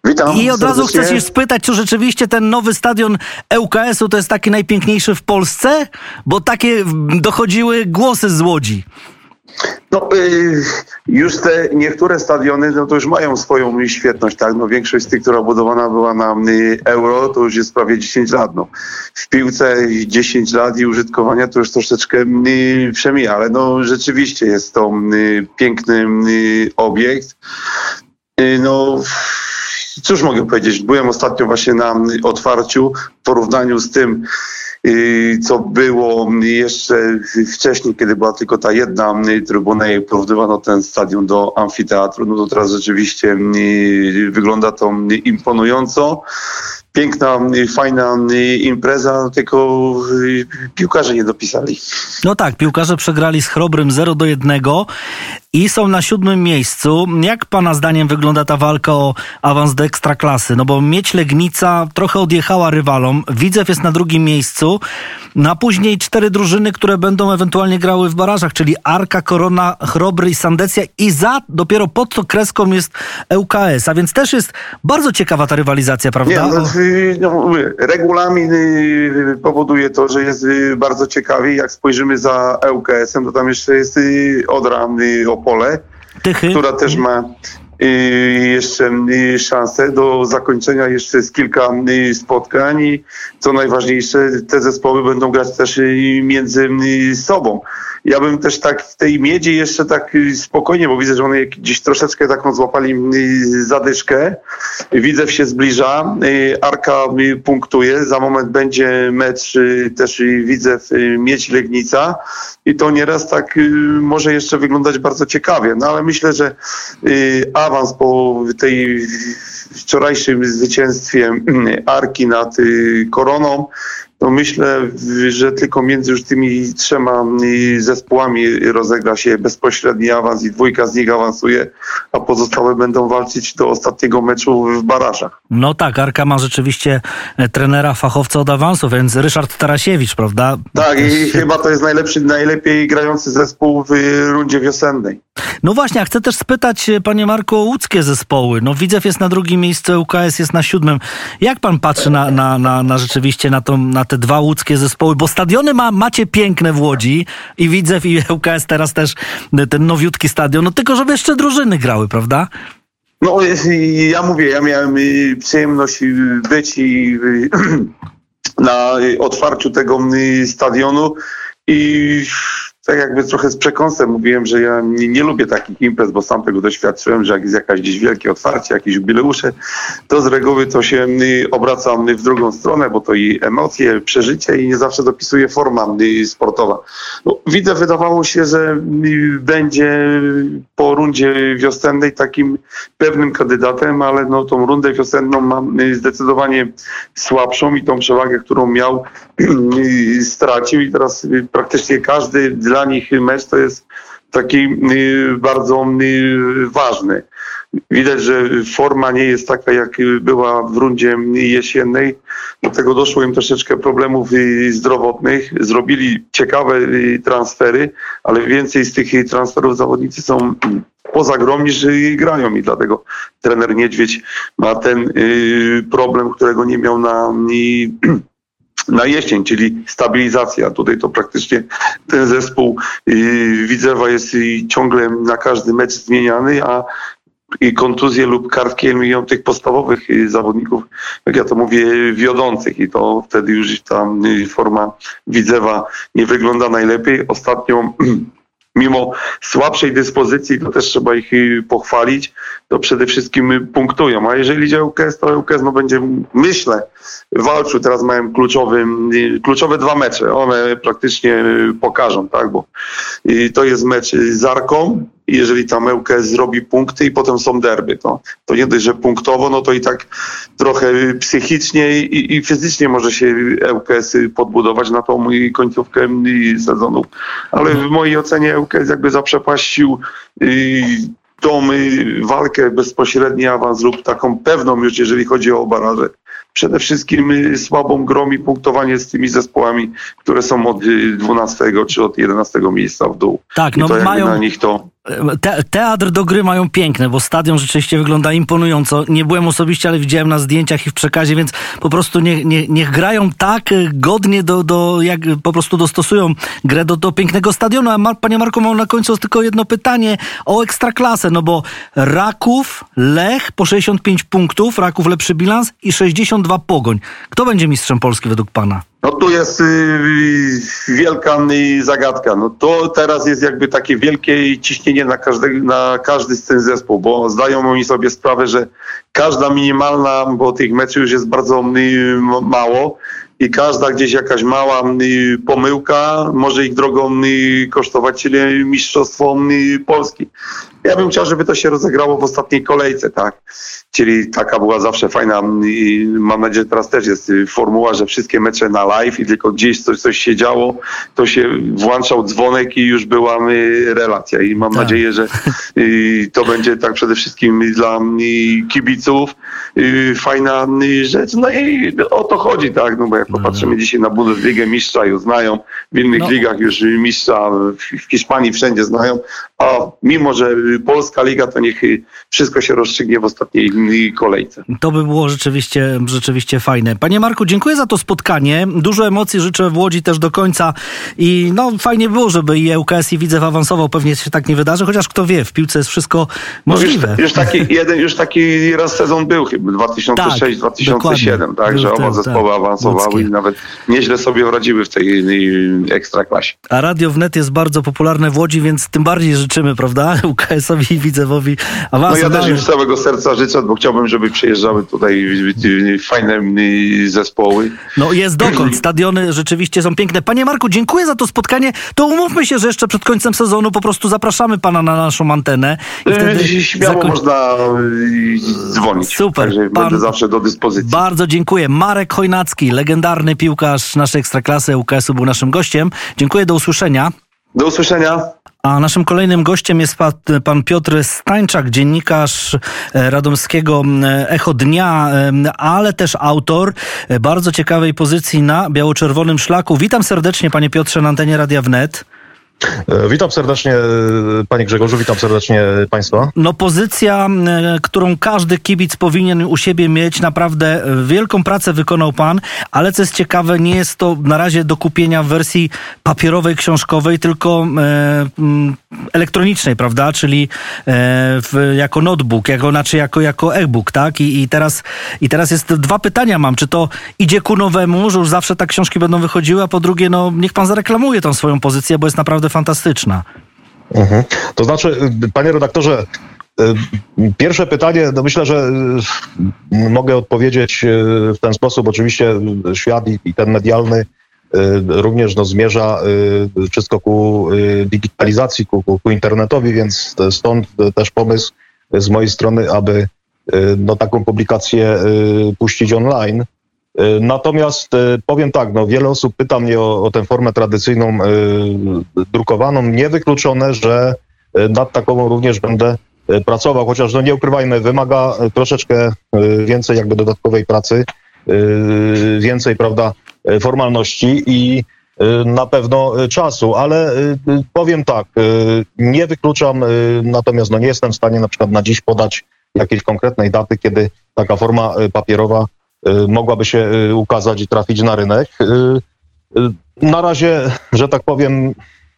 Witam. I od razu chcę się spytać, czy rzeczywiście ten nowy stadion ŁKS-u to jest taki najpiękniejszy w Polsce? Bo takie dochodziły głosy z Łodzi. No, y, już te niektóre stadiony, no to już mają swoją świetność, tak? No, większość z tych, która budowana była na y, euro, to już jest prawie 10 lat. No. W piłce 10 lat i użytkowania to już troszeczkę y, przemija, ale no rzeczywiście jest to piękny obiekt. No, cóż mogę powiedzieć? Byłem ostatnio właśnie na otwarciu w porównaniu z tym, y, co było jeszcze wcześniej, kiedy była tylko ta jedna y, trybuna i porównywano ten stadion do amfiteatru, no to teraz rzeczywiście y, wygląda to imponująco. Piękna, fajna impreza, tylko piłkarze nie dopisali. No tak, piłkarze przegrali z Chrobrym 0 do 1 i są na siódmym miejscu. Jak pana zdaniem wygląda ta walka o awans do ekstraklasy? No bo Mieć Legnica trochę odjechała rywalom, Widzew jest na drugim miejscu, no a później cztery drużyny, które będą ewentualnie grały w barażach, czyli Arka, Korona, Chrobry i Sandecja i za, dopiero pod to kreską jest ŁKS, a więc też jest bardzo ciekawa ta rywalizacja, Nie, prawda? no, O- y, no, regulamin y, powoduje to, że jest y, bardzo ciekawie. Jak spojrzymy za ŁKS-em, to tam jeszcze jest Odra y, Opole, Tychy. która też ma jeszcze szansę do zakończenia jeszcze jest kilka spotkań i co najważniejsze, te zespoły będą grać też między sobą. Ja bym też tak w tej miedzi jeszcze tak spokojnie, bo widzę, że one gdzieś troszeczkę taką złapali zadyszkę. Widzew się zbliża, Arka punktuje, za moment będzie mecz też Widzew Miedź Legnica i to nieraz tak może jeszcze wyglądać bardzo ciekawie, no ale myślę, że y, awans po tej wczorajszym zwycięstwie y, Arki nad y, Koroną no myślę, że tylko między już tymi trzema y, zespołami rozegra się bezpośredni awans i dwójka z nich awansuje, a pozostałe będą walczyć do ostatniego meczu w barażach. No tak, Arka ma rzeczywiście e, trenera, fachowca od awansu, więc Ryszard Tarasiewicz, prawda? Tak, i chyba to jest najlepszy, najlepiej grający zespół w y, rundzie wiosennej. No właśnie, a chcę też spytać, e, panie Marku, o łódzkie zespoły. No Widzew jest na drugim miejscu, ŁKS jest na siódmym. Jak pan patrzy na, na, na, na rzeczywiście na, tą, na te dwa łódzkie zespoły? Bo stadiony ma, macie piękne w Łodzi i Widzew i ŁKS teraz też ten nowiutki stadion, no tylko żeby jeszcze drużyny grały, prawda? No ja mówię, ja miałem y, przyjemność y, być i y, na otwarciu tego stadionu i tak jakby trochę z przekąsem mówiłem, że ja nie, nie, lubię takich imprez, bo sam tego doświadczyłem, że jak jest jakaś gdzieś wielkie otwarcie, jakieś jubileusze, to z reguły to się obraca w drugą stronę, bo to i emocje, przeżycie i nie zawsze dopisuje forma sportowa. No, widzę, wydawało się, że będzie po rundzie wiosennej takim pewnym kandydatem, ale no tą rundę wiosenną mam zdecydowanie słabszą i tą przewagę, którą miał, stracił i teraz praktycznie każdy dla nich mecz to jest taki bardzo ważny. Widać, że forma nie jest taka, jak była w rundzie jesiennej. Do tego doszło im troszeczkę problemów zdrowotnych. Zrobili ciekawe transfery, ale więcej z tych transferów zawodnicy są poza grom niż grają i dlatego trener Niedźwiedź ma ten problem, którego nie miał na na jesień, czyli stabilizacja. Tutaj to praktycznie ten zespół Widzewa jest ciągle na każdy mecz zmieniany, a kontuzje lub kartki eliminują tych podstawowych y, zawodników, jak ja to mówię, wiodących i to wtedy już ta y, forma Widzewa nie wygląda najlepiej. Ostatnio mimo słabszej dyspozycji, to też trzeba ich y, pochwalić, to przede wszystkim punktują. A jeżeli idzie UKS, to UKS no będzie, myślę, walczył. Teraz mają kluczowy, kluczowe dwa mecze. One praktycznie pokażą, tak, bo to jest mecz z Arką jeżeli ta Mełkę zrobi punkty i potem są derby, to, to nie dość, że punktowo, no to i tak trochę psychicznie i, i fizycznie może się ŁKS podbudować na tą końcówkę sezonu. Ale w mojej ocenie ŁKS jakby zaprzepaścił y, tą walkę bezpośredni awans lub taką pewną już, jeżeli chodzi o baraże przede wszystkim y, słabą grą i punktowanie z tymi zespołami, które są od 12 y, czy od 11 miejsca w dół. Tak, no mają na nich to te, teatr do gry mają piękne, bo stadion rzeczywiście wygląda imponująco. Nie byłem osobiście, ale widziałem na zdjęciach i w przekazie, więc po prostu niech, nie, niech grają tak y, godnie, do, do, jak po prostu dostosują grę do, do pięknego stadionu. A Mar panie Marku, mam na końcu tylko jedno pytanie o ekstraklasę, no bo Raków, Lech po 65 punktów, Raków lepszy bilans i 62 Pogoń. Kto będzie mistrzem Polski według pana? No tu jest y, wielka y, zagadka. No to teraz jest jakby takie wielkie ciśnienie na każdy, na każdy z tych zespół, bo zdają oni sobie sprawę, że każda minimalna, bo tych meczów już jest bardzo mało i każda gdzieś jakaś mała pomyłka może ich drogą kosztować, mistrzostwo Polski. Ja bym chciał, żeby to się rozegrało w ostatniej kolejce, tak? Czyli taka była zawsze fajna i mam nadzieję, że teraz też jest formuła, że wszystkie mecze na live i tylko gdzieś coś, coś się działo, to się włączał dzwonek i już była relacja i mam tak. nadzieję, że to będzie tak przede wszystkim dla kibiców fajna rzecz. No i o to chodzi, tak? No bo jak no, popatrzymy no. dzisiaj na Bundesligę, mistrza już znają, w innych no. ligach już mistrza w Hiszpanii wszędzie znają, a mimo, że polska liga, to niech wszystko się rozstrzygnie w ostatniej kolejce. To by było rzeczywiście, rzeczywiście fajne. Panie Marku, dziękuję za to spotkanie. Dużo emocji życzę w Łodzi też do końca i no fajnie było, żeby i ŁKS i Widzew awansował. Pewnie się tak nie wydarzy, chociaż kto wie, w piłce jest wszystko możliwe. No już, już, taki, jeden, już taki raz sezon był chyba 2006-2007, tak, tak że oba zespoły tak, awansowały ludzkie. i nawet nieźle sobie radziły w tej ekstraklasie. A Radio Wnet jest bardzo popularne w Łodzi, więc tym bardziej życzymy, prawda? UKS-owi i Widzewowi awansu. No ja też im z całego serca życzę, bo chciałbym, żeby przyjeżdżały tutaj fajne zespoły. No jest dokąd. Stadiony rzeczywiście są piękne. Panie Marku, dziękuję za to spotkanie. To umówmy się, że jeszcze przed końcem sezonu po prostu zapraszamy pana na naszą antenę. I e, wtedy Śmiało zakoń... można e, dzwonić. Super. Także Pan... będę zawsze do dyspozycji. Bardzo dziękuję. Marek Chojnacki, legendarny piłkarz naszej ekstraklasy UKS-u był naszym gościem. Dziękuję, do usłyszenia. Do usłyszenia. A naszym kolejnym gościem jest pan Piotr Stańczak, dziennikarz e, radomskiego Echo Dnia, ale też autor e, bardzo ciekawej pozycji na biało-czerwonym szlaku. Witam serdecznie panie Piotrze na antenie Radia Wnet. E, witam serdecznie panie Grzegorzu, witam serdecznie państwa. No pozycja, którą każdy kibic powinien u siebie mieć, naprawdę wielką pracę wykonał pan, ale co jest ciekawe, nie jest to na razie do kupienia w wersji papierowej, książkowej, tylko e, elektronicznej, prawda, czyli e, w, jako notebook, jako, znaczy jako, jako e-book, tak? I, I, teraz, I teraz jest dwa pytania mam, czy to idzie ku nowemu, że już zawsze tak książki będą wychodziły, a po drugie, no niech pan zareklamuje tą swoją pozycję, bo jest naprawdę fantastyczna. Mhm. To znaczy, panie redaktorze, y, pierwsze pytanie, no myślę, że y, mogę odpowiedzieć y, w ten sposób. Oczywiście świat i ten medialny również no, zmierza wszystko ku digitalizacji, ku, ku, ku internetowi, więc stąd też pomysł z mojej strony, aby no, taką publikację puścić online. Natomiast powiem tak, no, wiele osób pyta mnie o, o tę formę tradycyjną drukowaną. Niewykluczone, że nad taką również będę pracował, chociaż no nie ukrywajmy, wymaga troszeczkę więcej jakby dodatkowej pracy, więcej, prawda, formalności i na pewno czasu, ale powiem tak, nie wykluczam, natomiast no nie jestem w stanie na przykład na dziś podać jakiejś konkretnej daty, kiedy taka forma papierowa mogłaby się ukazać i trafić na rynek. Na razie, że tak powiem,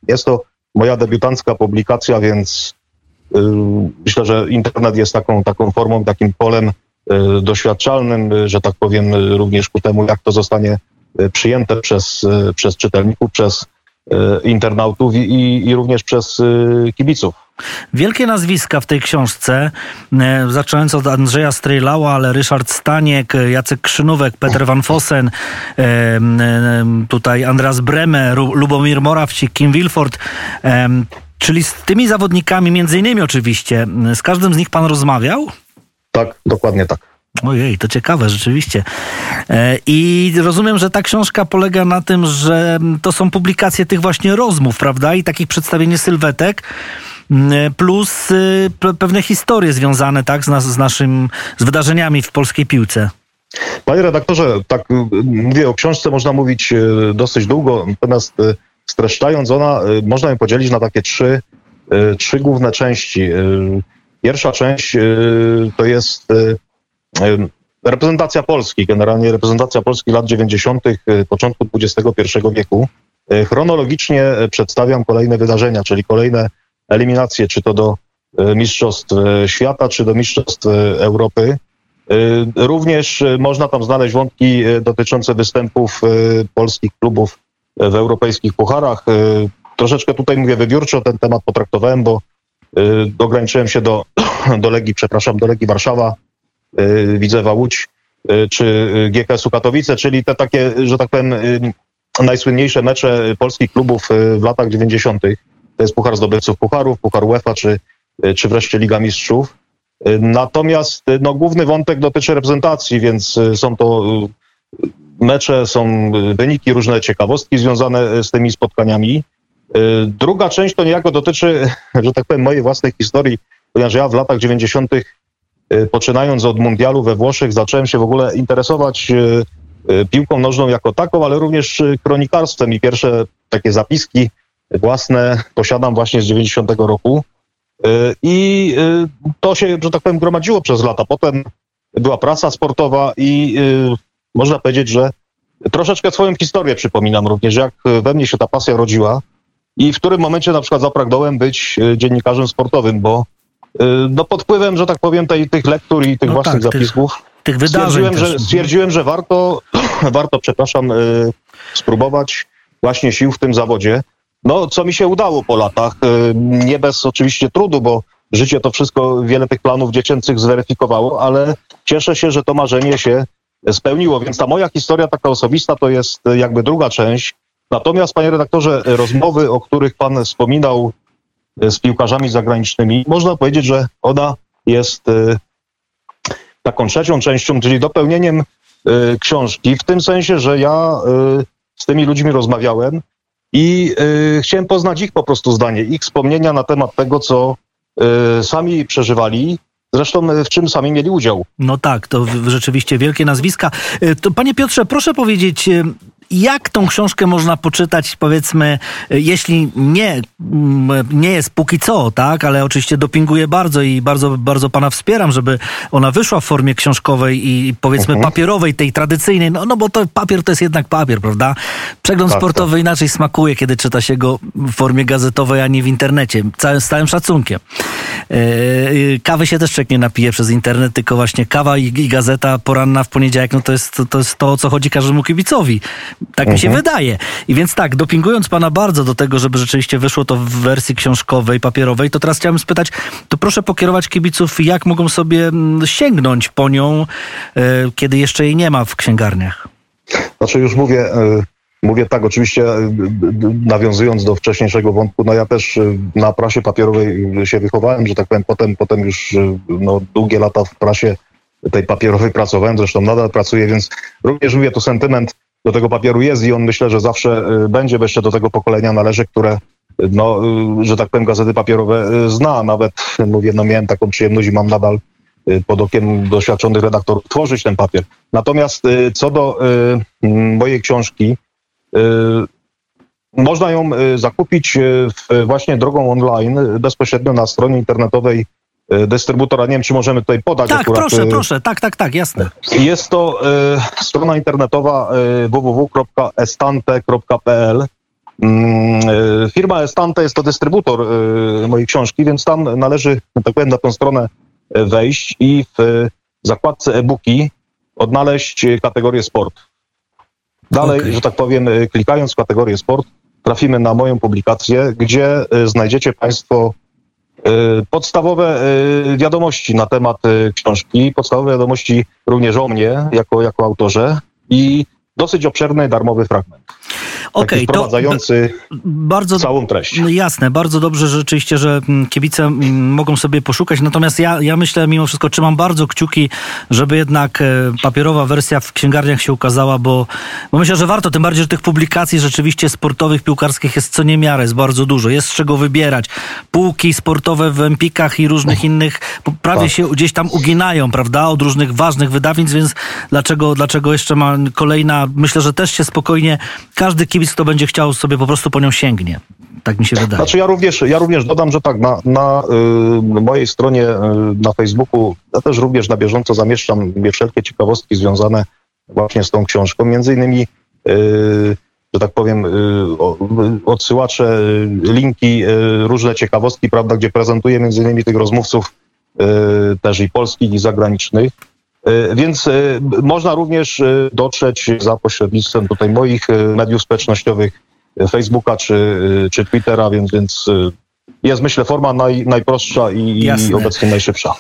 jest to moja debiutancka publikacja, więc myślę, że internet jest taką, taką formą, takim polem doświadczalnym, że tak powiem, również ku temu, jak to zostanie przyjęte przez, przez czytelników, przez internautów i, i również przez kibiców. Wielkie nazwiska w tej książce, zaczynając od Andrzeja Strejlała, ale Ryszard Staniek, Jacek Krzynówek, Peter Van Fossen, tutaj Andras Breme, Lubomir Morawcik, Kim Wilford. Czyli z tymi zawodnikami, między innymi oczywiście, z każdym z nich pan rozmawiał? Tak, dokładnie tak. Ojej, to ciekawe, rzeczywiście. I rozumiem, że ta książka polega na tym, że to są publikacje tych właśnie rozmów, prawda? I takich przedstawienie sylwetek, plus pewne historie związane tak, z, nas, z naszym, z wydarzeniami w polskiej piłce. Panie redaktorze, tak mówię o książce, można mówić dosyć długo, natomiast streszczając, ona można ją podzielić na takie trzy, trzy główne części. Pierwsza część to jest reprezentacja Polski, generalnie reprezentacja Polski lat 90., początku XXI wieku. Chronologicznie przedstawiam kolejne wydarzenia, czyli kolejne eliminacje, czy to do Mistrzostw Świata, czy do Mistrzostw Europy. Również można tam znaleźć wątki dotyczące występów polskich klubów w europejskich pucharach. Troszeczkę tutaj mówię wybiórczo ten temat potraktowałem, bo ograniczyłem się do, do Legii, przepraszam, do Legii Warszawa, Widzewa Łódź czy GKS-u Katowice, czyli te takie, że tak powiem, najsłynniejsze mecze polskich klubów w latach 90. To jest Puchar Zdobywców Pucharów, Puchar UEFA czy, czy wreszcie Liga Mistrzów. Natomiast no, główny wątek dotyczy reprezentacji, więc są to mecze, są wyniki, różne ciekawostki związane z tymi spotkaniami. Druga część to niejako dotyczy, że tak powiem, mojej własnej historii, ponieważ ja w latach 90. poczynając od mundialu we Włoszech zacząłem się w ogóle interesować piłką nożną jako taką, ale również kronikarstwem i pierwsze takie zapiski własne posiadam właśnie z 90 roku. I to się, że tak powiem, gromadziło przez lata. Potem była prasa sportowa i można powiedzieć, że troszeczkę swoją historię przypominam również, jak we mnie się ta pasja rodziła i w którym momencie na przykład zapragnąłem być dziennikarzem sportowym, bo no pod wpływem, że tak powiem, tej, tych lektur i tych no własnych tak, zapisków tych, tych stwierdziłem, że, stwierdziłem, że warto, warto, przepraszam, spróbować właśnie sił w tym zawodzie. No, co mi się udało po latach, nie bez oczywiście trudu, bo życie to wszystko, wiele tych planów dziecięcych zweryfikowało, ale cieszę się, że to marzenie się spełniło. Więc ta moja historia taka osobista to jest jakby druga część. Natomiast, panie redaktorze, rozmowy, o których pan wspominał z piłkarzami zagranicznymi, można powiedzieć, że ona jest taką trzecią częścią, czyli dopełnieniem książki, w tym sensie, że ja z tymi ludźmi rozmawiałem i chciałem poznać ich po prostu zdanie, ich wspomnienia na temat tego, co sami przeżywali, Zresztą w czym sami mieli udział. No tak, to rzeczywiście wielkie nazwiska. To, panie Piotrze, proszę powiedzieć, jak tą książkę można poczytać, powiedzmy, jeśli nie, nie jest póki co, tak, ale oczywiście dopinguję bardzo i bardzo, bardzo pana wspieram, żeby ona wyszła w formie książkowej i powiedzmy uh-huh. papierowej, tej tradycyjnej, no, no bo to papier to jest jednak papier, prawda? Przegląd tak, sportowy tak. inaczej smakuje, kiedy czyta się go w formie gazetowej, a nie w internecie. Całym, z całym szacunkiem. Yy, kawy się też człowiek nie napije przez internet, tylko właśnie kawa i, i, gazeta poranna w poniedziałek, no to jest, to jest to, o co chodzi każdemu kibicowi. Tak mi się wydaje. I więc tak, dopingując pana bardzo do tego, żeby rzeczywiście wyszło to w wersji książkowej, papierowej, to teraz chciałem spytać, to proszę pokierować kibiców, jak mogą sobie mm, sięgnąć po nią, e, kiedy jeszcze jej nie ma w księgarniach. Znaczy już mówię, e, mówię tak, oczywiście e, nawiązując do wcześniejszego wątku, no ja też na prasie papierowej się wychowałem, że tak powiem, potem, potem już no, długie lata w prasie tej papierowej pracowałem, zresztą nadal pracuję, więc również mówię, to sentyment do tego papieru jest i on myślę, że zawsze e, będzie, jeszcze do tego pokolenia należy, które e, no, e, że tak powiem, gazety papierowe zna. Nawet mówię, no miałem taką przyjemność i mam nadal pod okiem doświadczonych redaktorów tworzyć ten papier. Natomiast co do mojej książki, można ją zakupić właśnie drogą online, bezpośrednio na stronie internetowej dystrybutora. Nie wiem, czy możemy tutaj podać Tak, akurat. proszę, e, proszę, tak, tak, tak, jasne. jest to e, strona internetowa e, www.estante.pl. Mm, e, firma Estante jest to dystrybutor e, mojej książki, więc tam należy, tak powiem, na tę stronę e, wejść i w e, zakładce e-booki odnaleźć e, kategorię sport. Dalej, Okej. że tak powiem, e, klikając w kategorię sport, trafimy na moją publikację, gdzie e, znajdziecie Państwo e, podstawowe e, wiadomości na temat e, książki, podstawowe wiadomości również o mnie jako, jako autorze i dosyć obszerny darmowy fragment. Okej, to wprowadzający bardzo całą treść. No jasne, bardzo dobrze rzeczywiście, że mm, kibice mm, mogą sobie poszukać. Natomiast ja, ja myślę mimo wszystko, trzymam bardzo kciuki, żeby jednak e, papierowa wersja w księgarniach się ukazała, bo, bo myślę, że warto. Tym bardziej, że tych publikacji rzeczywiście sportowych, piłkarskich jest co niemiarę, jest bardzo dużo. Jest z czego wybierać. Półki sportowe w Empikach i różnych innych po- prawie Tak. się gdzieś tam uginają, prawda, od różnych ważnych wydawnictw, więc dlaczego, dlaczego jeszcze ma kolejna, myślę, że też się spokojnie, każdy kibic, kto będzie chciał sobie po prostu po nią sięgnie. Tak mi się wydaje. Znaczy ja również, ja również dodam, że tak, na, na y, mojej stronie y, na Facebooku ja też również na bieżąco zamieszczam wszelkie ciekawostki związane właśnie z tą książką. Między innymi, y, że tak powiem, y, y, odsyłacze, y, linki, różne ciekawostki, prawda, gdzie prezentuję między innymi tych rozmówców też i polskich i zagranicznych. Y, Więc y, można również y, dotrzeć za pośrednictwem tutaj moich mediów społecznościowych, Facebooka czy, czy Twittera, więc, więc jest myślę forma naj, najprostsza i, i obecnie najszybsza.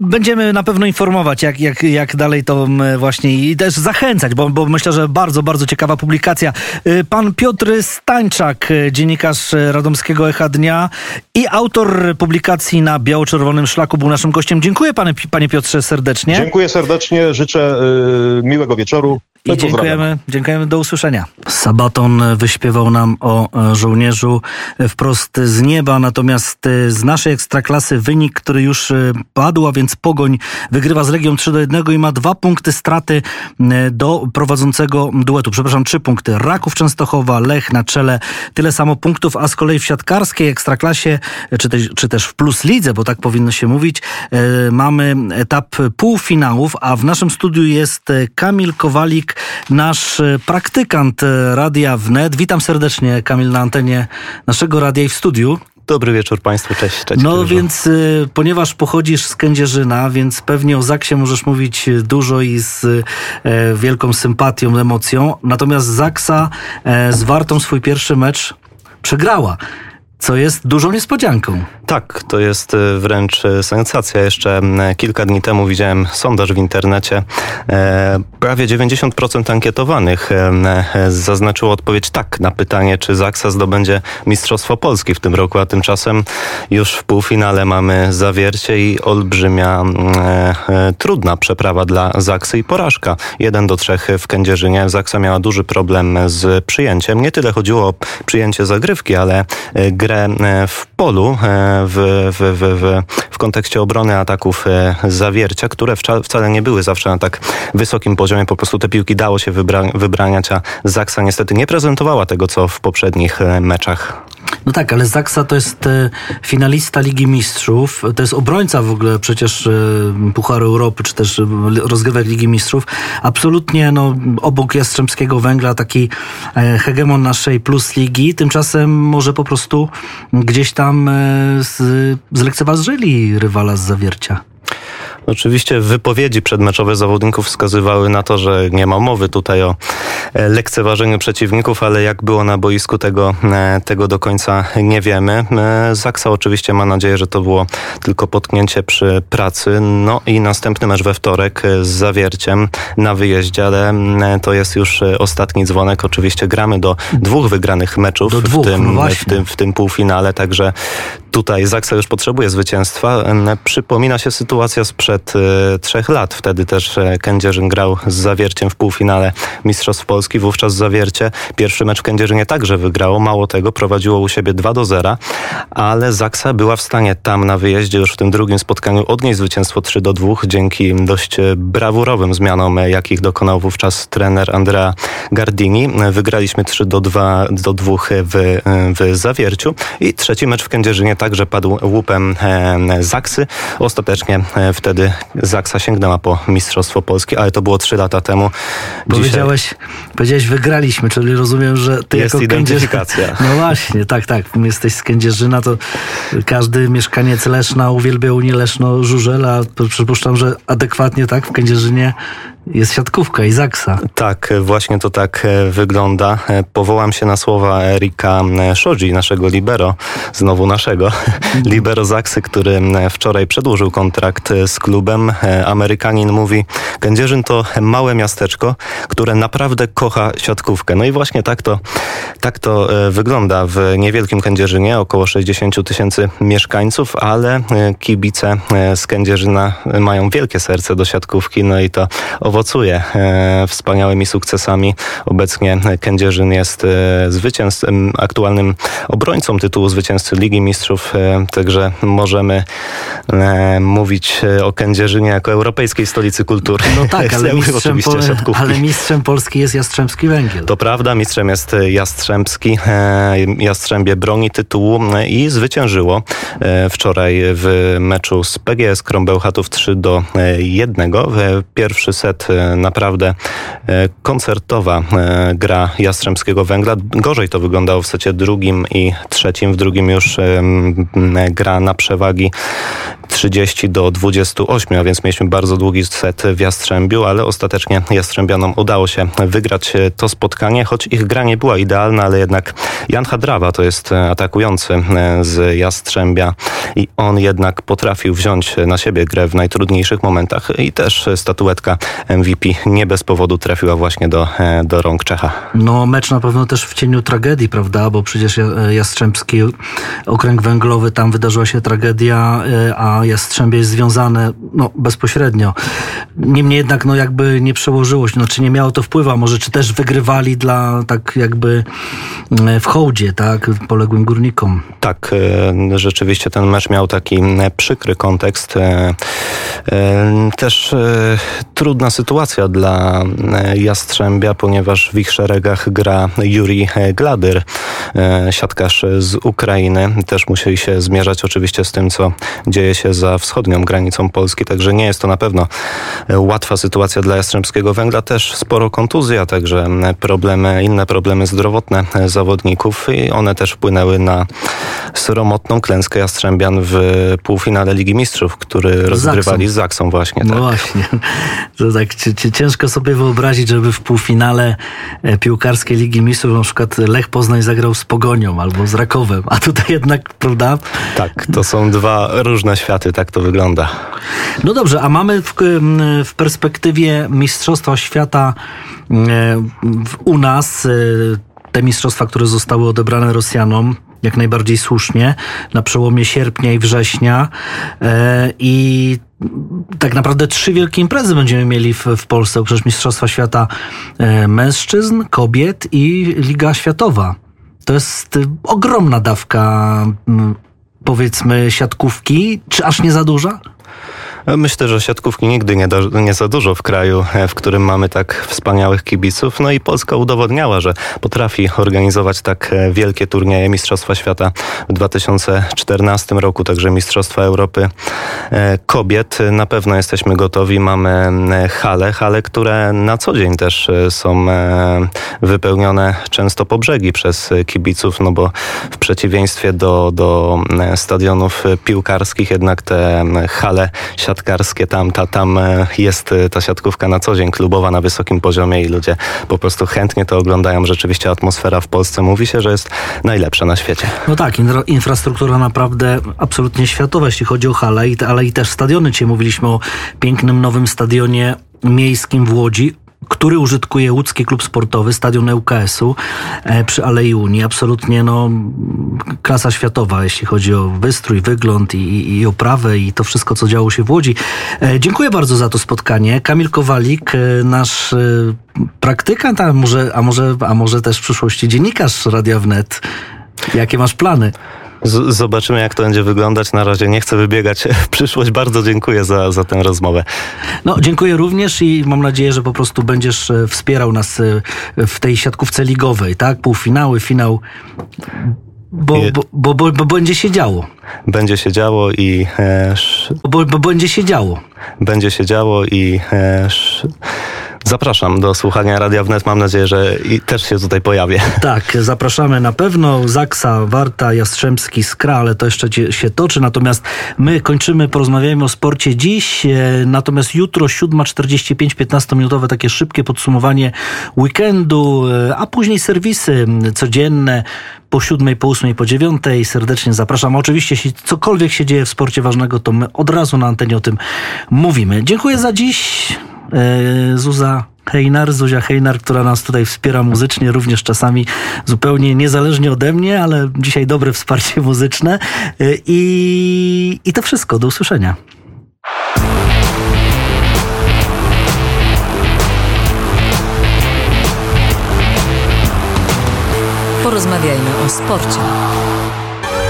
Będziemy na pewno informować, jak, jak, jak dalej to m, właśnie i też zachęcać, bo, bo myślę, że bardzo, bardzo ciekawa publikacja. Y, Pan Piotr Stańczak, y, dziennikarz y, Radomskiego Echa Dnia i autor publikacji na biało-czerwonym szlaku był naszym gościem. Dziękuję panie, panie Piotrze serdecznie. Dziękuję serdecznie, życzę miłego wieczoru. I dziękujemy, dziękujemy, do usłyszenia. Sabaton wyśpiewał nam o e, żołnierzu e, wprost z nieba, natomiast e, z naszej ekstraklasy wynik, który już padł, a więc Pogoń wygrywa z Legią 3 do 1 i ma dwa punkty straty do prowadzącego duetu. Przepraszam, trzy punkty. Raków Częstochowa, Lech na czele, tyle samo punktów, a z kolei w siatkarskiej ekstraklasie, czy też, czy też w Plus Lidze, bo tak powinno się mówić, mamy etap półfinałów, a w naszym studiu jest Kamil Kowalik, nasz e, praktykant e, Radia Wnet. Witam serdecznie, Kamil, na antenie naszego radia i w studiu. Dobry wieczór Państwu, cześć. cześć No więc, e, ponieważ pochodzisz z Kędzierzyna, więc pewnie o Zaksie możesz mówić dużo i z e, wielką sympatią, emocją. Natomiast Zaksa e, z Wartą swój pierwszy mecz przegrała, co jest dużą niespodzianką. Tak, to jest e, wręcz e, sensacja. Jeszcze kilka dni temu widziałem sondaż w internecie. E, prawie 90% ankietowanych zaznaczyło odpowiedź tak na pytanie, czy Zaksa zdobędzie Mistrzostwo Polski w tym roku, a tymczasem już w półfinale mamy zawiercie i olbrzymia, trudna przeprawa dla Zaksy i porażka. 1 do 3 w Kędzierzynie. Zaksa miała duży problem z przyjęciem. Nie tyle chodziło o przyjęcie zagrywki, ale grę w polu w, w, w, w, kontekście obrony ataków e, zawiercia, które wcale nie były zawsze na tak wysokim poziomie. Po prostu te piłki dało się wybra- wybraniać, a Zaksa niestety nie prezentowała tego, co w poprzednich e, meczach. No tak, ale Zaksa to jest e, finalista Ligi Mistrzów, to jest obrońca w ogóle przecież e, Pucharu Europy, czy też e, rozgrywek Ligi Mistrzów. Absolutnie no, obok Jastrzębskiego Węgla taki hegemon naszej plus ligi. Tymczasem może po prostu gdzieś tam z, zlekceważyli rywala z zawiercia. Oczywiście wypowiedzi przedmeczowe zawodników wskazywały na to, że nie ma mowy tutaj o e, lekceważeniu przeciwników, ale jak było na boisku tego, e, tego do końca nie wiemy. E, Zaksa oczywiście ma nadzieję, że to było tylko potknięcie przy pracy. No i następny mecz we wtorek z zawierciem na wyjeździe, ale to jest już ostatni dzwonek. Oczywiście gramy do dwóch wygranych meczów do dwóch, w, tym, no w, tym, w tym półfinale, także tutaj Zaksa już potrzebuje zwycięstwa. Przypomina się sytuacja sprzed e, trzech lat. Wtedy też e, Kędzierzyn grał z Zawierciem w półfinale Mistrzostw Polski. Wówczas Zawiercie pierwszy mecz w Kędzierzynie także wygrało. Mało tego, prowadziło u siebie 2 do 0, ale Zaksa była w stanie tam na wyjeździe już w tym drugim spotkaniu odnieść zwycięstwo 3 do 2 dzięki dość e, brawurowym zmianom, jakich dokonał wówczas trener Andrea Gardini. Wygraliśmy 3 do 2 do 2 w, w Zawierciu i trzeci mecz w Kędzierzynie także padł łupem Zaksy. Ostatecznie e, wtedy Zaksa sięgnęła po Mistrzostwo Polskie, ale to było trzy lata temu. Powiedziałeś, Dzisiaj... powiedziałeś wygraliśmy, czyli rozumiem, że ty jest jako identyfikacja. No właśnie, tak, tak. Jesteś z Kędzierzyna, to każdy mieszkaniec Leszna uwielbia Unię Leszno-Żużel, a przypuszczam, że adekwatnie tak w Kędzierzynie jest siatkówka i Zaksa. Tak, właśnie to tak e, wygląda. E, powołam się na słowa Erika Szodzi, naszego libero, znowu naszego, libero Zaksy, który wczoraj przedłużył kontrakt z klubem. E, Amerykanin mówi, Kędzierzyn to małe miasteczko, które naprawdę kocha siatkówkę. No i właśnie tak to, tak to wygląda w niewielkim Kędzierzynie, około 60 tysięcy mieszkańców, ale kibice z Kędzierzyna mają wielkie serce do siatkówki, no i to owocuje e, wspaniałymi sukcesami. Obecnie Kędzierzyn jest e, zwycięzcą, aktualnym obrońcą tytułu zwycięzcy Ligi Mistrzów, e, także możemy mówić o Kędzierzynie jako europejskiej stolicy kultury. No tak, ale mistrzem, po, ale mistrzem Polski jest Jastrzębski Węgiel. To prawda, mistrzem jest Jastrzębski. Jastrzębie broni tytułu i zwyciężyło wczoraj w meczu z PGS Krąbełchatów 3 do 1. Pierwszy set E, naprawdę e, koncertowa e, gra Jastrzębskiego Węgla. Gorzej to wyglądało w secie drugim i trzecim. W drugim już gra na przewagi 30 do 28, a więc mieliśmy bardzo długi set w Jastrzębiu, ale ostatecznie Jastrzębianom udało się wygrać to spotkanie, choć ich gra nie była idealna, ale jednak Jan Hadrawa to jest atakujący z Jastrzębia i on jednak potrafił wziąć na siebie grę w najtrudniejszych momentach i też statuetka MVP nie bez powodu trafiła właśnie do, e, do rąk Czecha. No mecz na pewno też w cieniu tragedii, prawda, bo przecież Jastrzębski okręg węglowy, tam wydarzyła się tragedia, e, a Jastrzębie jest związane no, bezpośrednio. Niemniej jednak no jakby nie przełożyło się, no czy nie miało to wpływu, a może czy też wygrywali dla tak jakby e, w hołdzie, tak, poległym górnikom. Tak, rzeczywiście ten mecz miał taki przykry kontekst. Też trudna sytuacja dla e, Jastrzębia, ponieważ w ich szeregach gra Juri Gladyr, e, siatkarz z Ukrainy. Też musieli się zmierzać oczywiście z tym, co dzieje się za wschodnią granicą Polski, także nie jest to na pewno e, łatwa sytuacja dla Jastrzębskiego Węgla. Też sporo kontuzji, a także problemy, inne problemy zdrowotne zawodników i one też wpłynęły na sromotną klęskę Jastrzębian w półfinale Ligi Mistrzów, który rozgrywali z Zaksą właśnie. No tak. właśnie. To tak ciężko sobie wyobrazić, żeby w półfinale e, piłkarskiej Ligi Mistrzów na przykład Lech Poznań zagrał z Pogonią albo z Rakowem, a tutaj jednak, prawda? Tak, to są dwa różne światy, tak to wygląda. No dobrze, a mamy w, w perspektywie Mistrzostwa Świata u nas e, te mistrzostwa, które zostały odebrane Rosjanom, jak najbardziej słusznie, na przełomie sierpnia i września. E, I tak naprawdę trzy wielkie imprezy będziemy mieli w, w Polsce, przecież Mistrzostwa Świata e, Mężczyzn, Kobiet i Liga Światowa. To jest ogromna dawka, powiedzmy, siatkówki. Czy aż nie za duża? Myślę, że siatkówki nigdy nie, do, nie za dużo w kraju, e, w którym mamy tak wspaniałych kibiców. No i Polska udowodniała, że potrafi organizować tak e, wielkie turnieje Mistrzostwa Świata w 2014 roku, także Mistrzostwa Europy e, kobiet. Na pewno jesteśmy gotowi. Mamy hale, hale, które na co dzień też są wypełnione często po brzegi przez kibiców, no bo w przeciwieństwie do, do stadionów piłkarskich jednak te hale siatkowe siatkarskie, tam, ta, tam e, jest e, ta siatkówka na co dzień klubowa na wysokim poziomie i ludzie po prostu chętnie to oglądają. Rzeczywiście atmosfera w Polsce mówi się, że jest najlepsza na świecie. No tak, infrastruktura naprawdę absolutnie światowa, jeśli chodzi o halę, ale i też stadiony. Dzisiaj mówiliśmy o pięknym nowym stadionie miejskim w Łodzi który użytkuje łódzki klub sportowy, stadion ŁKS-u e, przy Alei Unii. Absolutnie no, klasa światowa, jeśli chodzi o wystrój, wygląd i, i oprawę i to wszystko, co działo się w Łodzi. E, dziękuję bardzo za to spotkanie. Kamil Kowalik, e, nasz praktykant, a może, a może, a może też w przyszłości dziennikarz Radia Wnet. Jakie masz plany? Z zobaczymy, jak to będzie wyglądać. Na razie nie chcę wybiegać w przyszłość. Bardzo dziękuję za, za tę rozmowę. No, dziękuję również i mam nadzieję, że po prostu będziesz e, wspierał nas e, w tej siatkówce ligowej, tak? Półfinały, finał. Bo, bo, bo, bo, będzie się działo. Będzie się działo i. E, bo, bo będzie się działo. Będzie się działo i. E, Zapraszam do słuchania Radia Wnet. Mam nadzieję, że i też się tutaj pojawię. Tak, zapraszamy na pewno. Zaksa, Warta, Jastrzębski, Skra, ale to jeszcze się toczy. Natomiast my kończymy, porozmawiajmy o sporcie dziś. E, natomiast jutro 7.45, 15-minutowe takie szybkie podsumowanie weekendu, e, a później serwisy codzienne po siódmej, po ósmej, po dziewiątej. Serdecznie zapraszam. Oczywiście, jeśli cokolwiek się dzieje w sporcie ważnego, to my od razu na antenie o tym mówimy. Dziękuję za dziś. E, Zuza Heinar, Zuzia Heinar, która nas tutaj wspiera muzycznie, również czasami zupełnie niezależnie ode mnie, ale dzisiaj dobre wsparcie muzyczne. E, I, i to wszystko. Do usłyszenia. Porozmawiajmy o sporcie.